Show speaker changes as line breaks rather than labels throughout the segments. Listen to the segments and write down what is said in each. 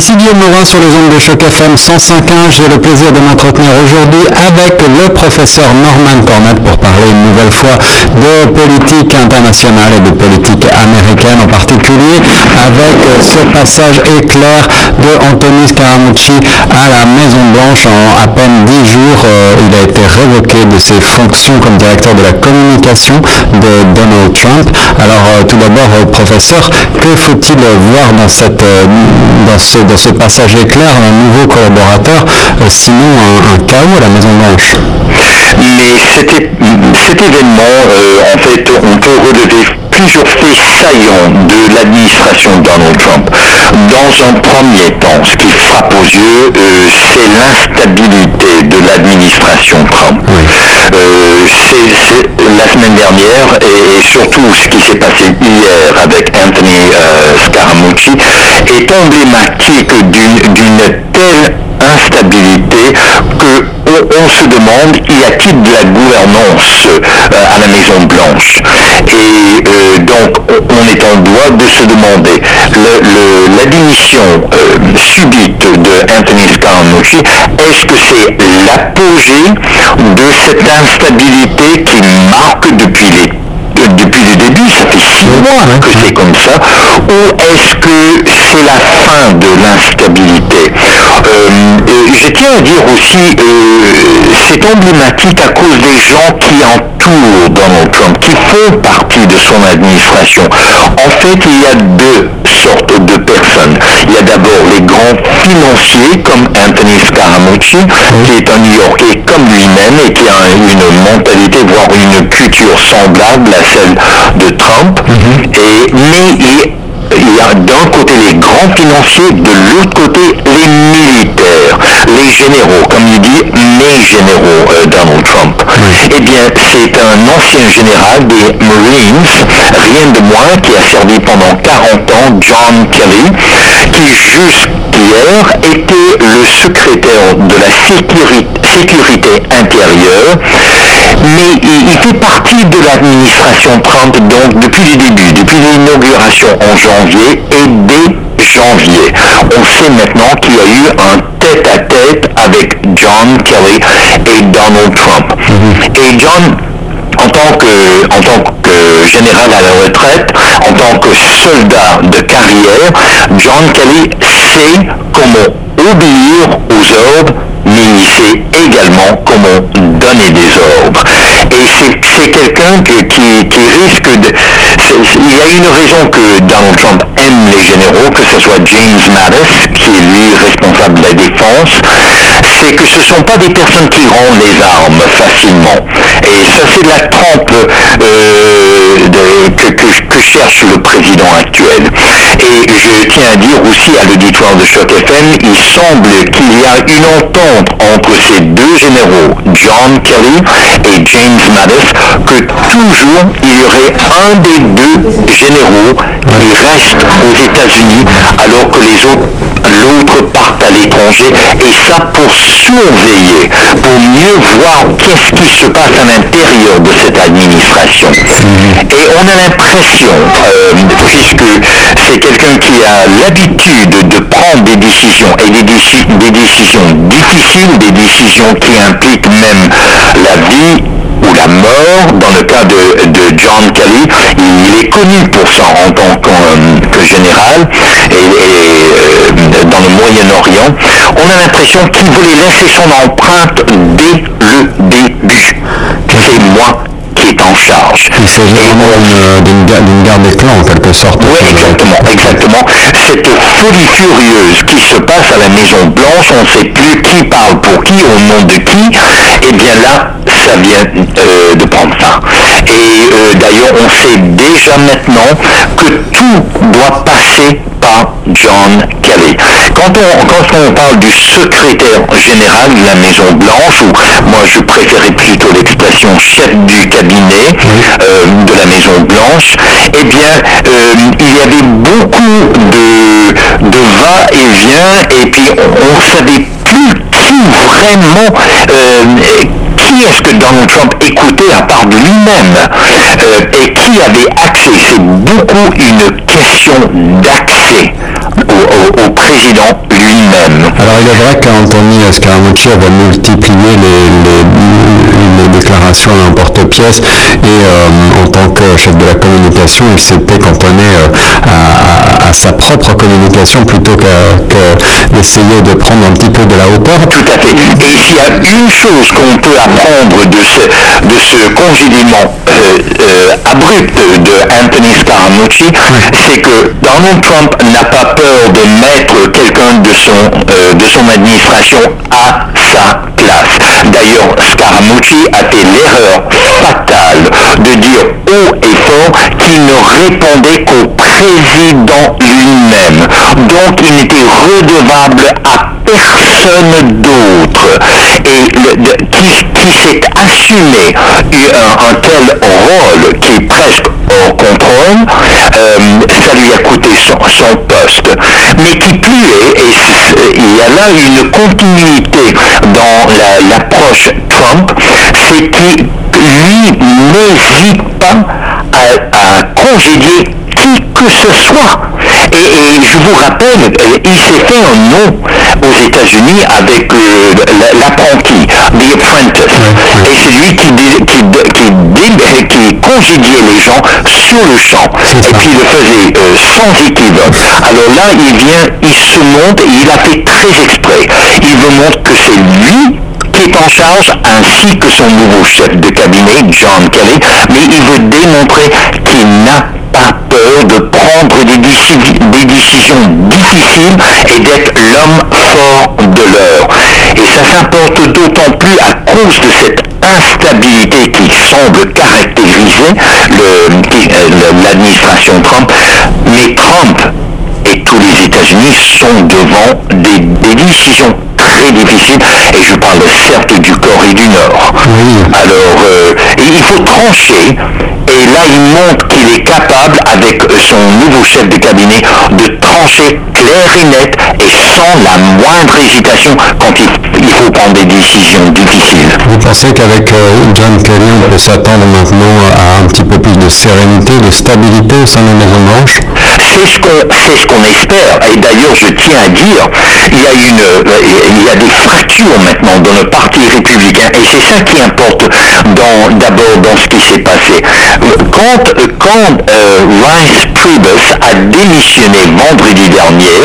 Ici Guillaume Morin sur les ondes de choc FM 105.1. J'ai le plaisir de m'entretenir aujourd'hui avec le professeur Norman Cornette pour parler une nouvelle fois de politique internationale et de politique américaine en particulier avec ce passage éclair de Anthony Scaramucci à la Maison Blanche en à peine 10 jours. Euh, il a été révoqué de ses fonctions comme directeur de la communication de Donald Trump. Alors euh, tout d'abord, euh, professeur, que faut-il voir dans, cette, dans ce dans ce passage éclair un nouveau collaborateur, euh, sinon un, chaos à la Maison-Blanche.
Mais cet, événement, euh, en fait, on peut relever plusieurs faits saillants de l'administration Donald Trump. Dans un premier temps, ce qui frappe aux yeux, euh, c'est l'instabilité de l'administration Trump. c'est la semaine dernière et, surtout ce qui s'est passé hier avec Anthony Est emblématique d'une telle instabilité que on, se demande y a-t-il de la gouvernance euh, à la Maison Blanche et euh, donc on est en droit de se demander la démission euh, subite de Anthony Scaramucci est-ce que c'est l'apogée de cette instabilité qui marque depuis les depuis le début, ça fait six mois que c'est comme ça, ou est-ce que c'est la fin de l'instabilité euh, Je tiens à dire aussi, euh, c'est emblématique à cause des gens qui entourent Donald Trump, qui font partie de son administration. En fait, il y a deux sortes de personnes. Il y a d'abord les grands financiers comme Anthony Scaramucci, qui est un New-Yorkais comme lui-même et qui a une mentalité, voire une culture semblable à celle de Trump. Mhm. Et, mais il y a d'un côté les grands financiers, de l'autre côté les militaires, les généraux, comme il dit, mes généraux, euh, Donald Trump. Eh bien, c'est un ancien général des Marines, rien de moins, qui a servi pendant 40 ans, John Kelly, qui jusqu'hier était le secrétaire de la sécurité, intérieure, mais il, fait partie de l'administration Trump donc depuis le début, depuis l'inauguration en janvier et dès janvier. On sait maintenant qu'il y a eu un tête-à-tête avec John Kelly et Donald Trump. Mhm. Et John, en tant que, en tant que général à la retraite, en tant que soldat de carrière, John Kelly sait comment obéir aux ordres mais il sait également comment donner des ordres. Et c'est quelqu'un qui, risque de... Il y a une raison que Donald Trump aime les généraux, que ce soit James Mattis, qui est lui responsable de la défense, c'est que ce ne sont pas des personnes qui rendent les armes facilement. Et ça, c'est la trempe euh, que, cherche le président actuel. Et je tiens à dire aussi à l'auditoire de Choc FM, il semble qu'il y a une entente entre ces deux généraux, John Kelly et James Mattis, que toujours il y aurait un des deux généraux qui reste aux États-Unis alors que les autres l'autre part à l'étranger, et ça pour surveiller, pour mieux voir qu'est-ce qui se passe à l'intérieur de cette administration. Et on a l'impression, euh, puisque c'est quelqu'un qui a l'habitude de prendre des décisions, et des, des décisions difficiles, des décisions qui impliquent même la vie ou la mort, dans le cas de, John Kelly, il est connu pour ça en tant que, général et, euh, dans le Moyen-Orient, on a l'impression qu'il voulait laisser son empreinte dès le début. C'est moi est en charge.
Il s'agit d'une garde des clans en quelque sorte.
Oui, exactement, exactement. Cette folie furieuse qui se passe à la Maison Blanche, on ne sait plus qui parle pour qui, au nom de qui, et eh bien là, ça vient euh, de prendre fin. Et euh, d'ailleurs, on sait déjà maintenant que tout doit passer par John Kelly. Quand on, quand on parle du secrétaire général de la Maison Blanche, ou moi je préférais plutôt l'expression chef du cabinet euh, de la Maison Blanche, eh bien, il y avait beaucoup de, de va-et-vient, et puis on ne savait plus qui vraiment qui est-ce que Donald Trump écoutait à part de lui-même euh, et qui avait accès C'est beaucoup une question d'accès au, président lui-même.
Alors il est vrai qu'Anthony Scaramucci avait multiplié les, déclarations à l'emporte-pièce et euh, en tant que chef de la communication, il s'était cantonné euh, à, sa propre communication plutôt que d'essayer de prendre un petit peu de la hauteur.
Tout à fait. Y a une chose qu'on peut apprendre de ce, de ce congédiement euh, abrupt de Anthony Scaramucci, c'est que Donald Trump n'a pas peur de mettre quelqu'un de son, euh, de son administration à sa place. D'ailleurs, Scaramucci a fait l'erreur fatale de dire haut et fort qu'il ne répondait qu'au président lui-même. Donc il n'était redevable à personne d'autre et qui, s'est assumé un, tel rôle qui est presque hors contrôle, euh, ça lui a coûté son, poste. Mais qui plus est, et il y a là une continuité dans l'approche Trump, c'est qu'il lui n'hésite pas à congédier qui que ce soit. Et, je vous rappelle, euh, il s'est fait un nom aux États-Unis avec euh, l'apprenti, The Apprentice. Et c'est lui qui, qui, qui, congédiait les gens sur le champ. Et qui le faisait euh, sans équivoque. Alors là, il vient, il se monte et il a fait très exprès. Il veut montrer que c'est lui est en charge, ainsi que son nouveau chef de cabinet, John Kelly, mais il veut démontrer qu'il n'a pas peur de prendre des, des décisions difficiles et d'être l'homme fort de l'heure. Et ça s'importe d'autant plus à cause de cette instabilité qui semble caractériser l'administration Trump. Mais Trump et tous les États-Unis sont devant des, décisions très difficiles, et je parle certes du corps et du Nord. Alors, euh, il faut trancher, et là, il montre qu'il est capable, avec son nouveau chef de cabinet, de trancher clair et net et sans la moindre hésitation quand il, faut prendre des décisions difficiles.
Vous pensez qu'avec euh, John Kelly, on peut s'attendre maintenant à un petit peu plus de sérénité, de stabilité au sein de la Maison-Blanche
C'est ce qu'on espère. Et d'ailleurs, je tiens à dire, il y a, une, il y a des fractures maintenant dans le Parti républicain. Et c'est ça qui importe d'abord dans, ce qui s'est passé. Quand, quand euh, Reince Priebus a démissionné vendredi dernier,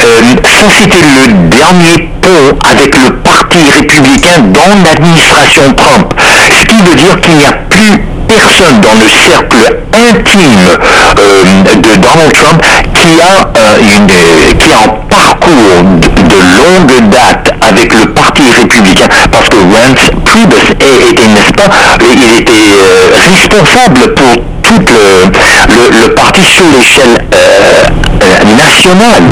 euh, ça c'était le dernier pont avec le Parti républicain dans l'administration Trump. Ce qui veut dire qu'il n'y a plus personne dans le cercle intime euh, de Donald Trump qui a, une, qui a un parcours de, longue date avec le Parti républicain, parce que Reince Priebus était, n'est-ce pas, il était responsable pour le, parti sur l'échelle euh, euh, nationale.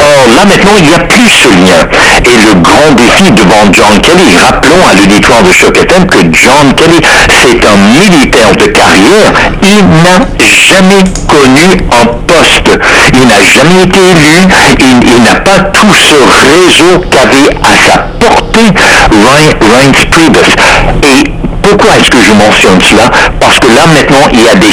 Or, là maintenant, il n'y a plus ce lien. Et le grand défi devant John Kelly, rappelons à l'auditoire de Choc que John Kelly, c'est un militaire de carrière. Il n'a jamais connu un poste. Il n'a jamais été élu. Il, n'a pas tout ce réseau qu'avait à sa portée Ryan, Priebus. Et pourquoi est-ce que je mentionne cela? Parce que là maintenant, il y a des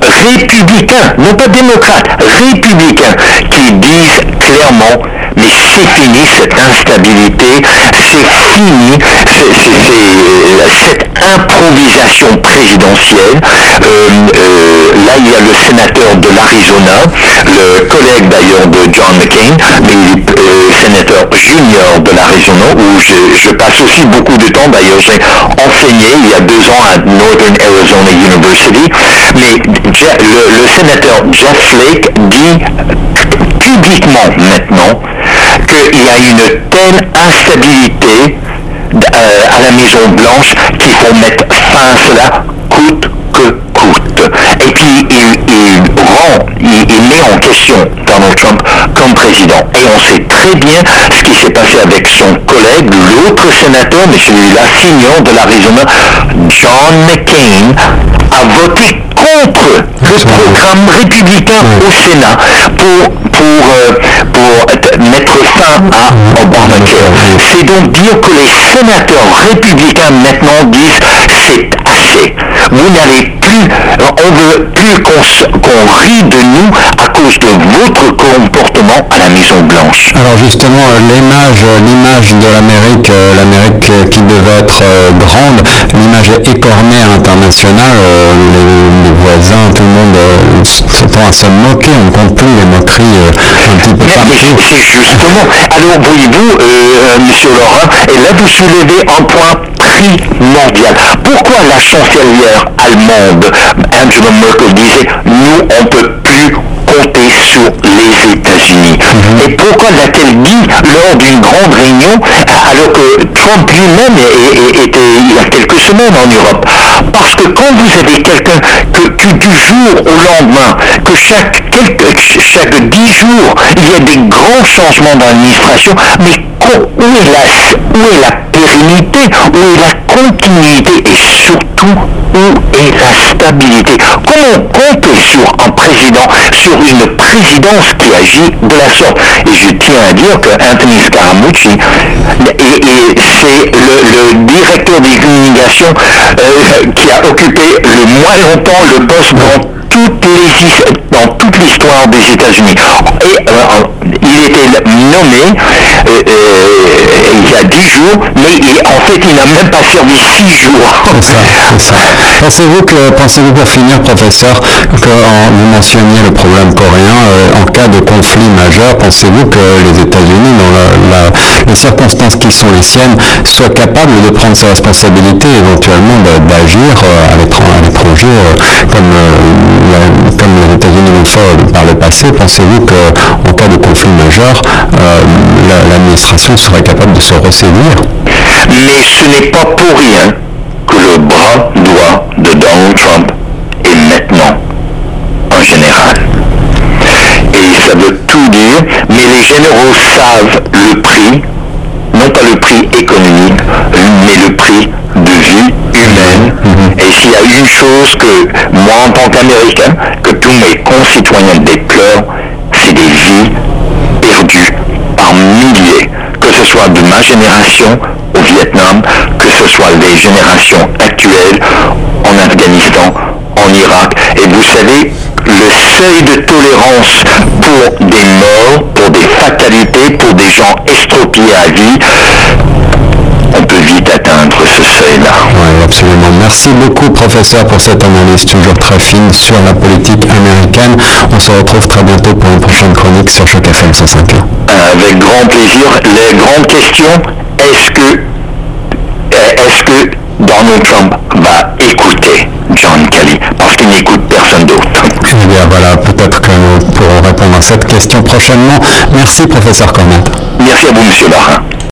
républicains, non pas démocrates, républicains, qui disent clairement, mais c'est fini cette instabilité, c'est fini cette improvisation présidentielle. Euh, euh, là, il y a le sénateur de l'Arizona, le collègue d'ailleurs de John McCain, mais euh, junior de l'Arizona, où je, passe aussi beaucoup de temps, d'ailleurs j'ai enseigné il y a deux ans à Northern Arizona University, mais le, sénateur Jeff Flake dit publiquement maintenant qu'il y a une telle instabilité euh, à la Maison Blanche qu'il faut mettre fin à cela coûte. Question Donald Trump comme président. Et on sait très bien ce qui s'est passé avec son collègue, l'autre sénateur, mais celui-là, senior de l'Arizona, John McCain, a voté contre le programme républicain au Sénat pour, pour, euh, pour mettre fin à Obamacare. C'est donc dire que les sénateurs républicains maintenant disent c'est assez. vous n'allez plus, on veut plus qu'on rit de nous cause de votre comportement à la Maison Blanche.
Alors justement, l'image, l'image de l'Amérique, euh, l'Amérique qui devait être euh, grande, l'image écornée euh, les, voisins, tout le monde s'attend à se moquer, on ne compte plus les moqueries un petit peu
c'est justement, alors voyez-vous, Monsieur Laurent, et là vous soulevez un point primordial. Pourquoi la chancelière allemande, Angela Merkel, disait, nous on ne peut plus compter sur les États-Unis. Mhm. Et pourquoi l'a-t-elle dit lors d'une grande réunion alors que Trump lui-même était il y a quelques semaines en Europe? Parce que quand vous avez quelqu'un que, du jour au lendemain, que chaque, chaque dix jours, il y a des grands changements dans l'administration, mais où est, la, où est la où est la continuité et surtout où est la stabilité Comment compter sur un président, sur une présidence qui agit de la sorte? Et je tiens à dire que Anthony Scaramucci, et, c'est le, directeur des communications euh, qui a occupé le moins longtemps le poste dans toute l'histoire des États-Unis. Et euh, il était nommé euh, euh, il y a dix jours, mais en fait il n'a même pas servi six jours.
C'est ça. Pensez-vous que, pensez-vous pour finir, professeur, que vous mentionniez le problème coréen, en cas de conflit majeur, pensez-vous que les États-Unis, dans les circonstances qui sont les siennes, soient capables de prendre ses responsabilités, éventuellement d'agir à l'étranger, comme comme les États-Unis l'ont fait par le passé, pensez-vous qu'en cas de conflit majeur, euh, l'administration serait capable de se ressaisir
Mais ce n'est pas pour rien que le bras droit de Donald Trump est maintenant un général. Et ça veut tout dire, mais les généraux savent le prix, non pas le prix économique, mais le prix de vie humaine. Et s'il y a une chose que moi, en tant qu'Américain, que tous mes concitoyens déplorent, c'est des vies perdues par milliers, que ce soit de ma génération au Vietnam, que ce soit des générations actuelles en Afghanistan, en Irak. Et vous savez, le seuil de tolérance pour des morts, pour des fatalités, pour des gens estropiés à vie, vite atteindre ce seuil-là.
Oui, absolument. Merci beaucoup, professeur, pour cette analyse toujours très fine sur la politique américaine. On se retrouve très bientôt pour une prochaine chronique sur Choc FM 105.
Avec grand plaisir. Les grandes questions, est-ce que, est-ce que Donald Trump va écouter John Kelly parce qu'il n'écoute personne d'autre?
Eh bien voilà, peut-être que nous pourrons répondre à cette question prochainement. Merci professeur Cornette.
Merci à vous, monsieur Barin.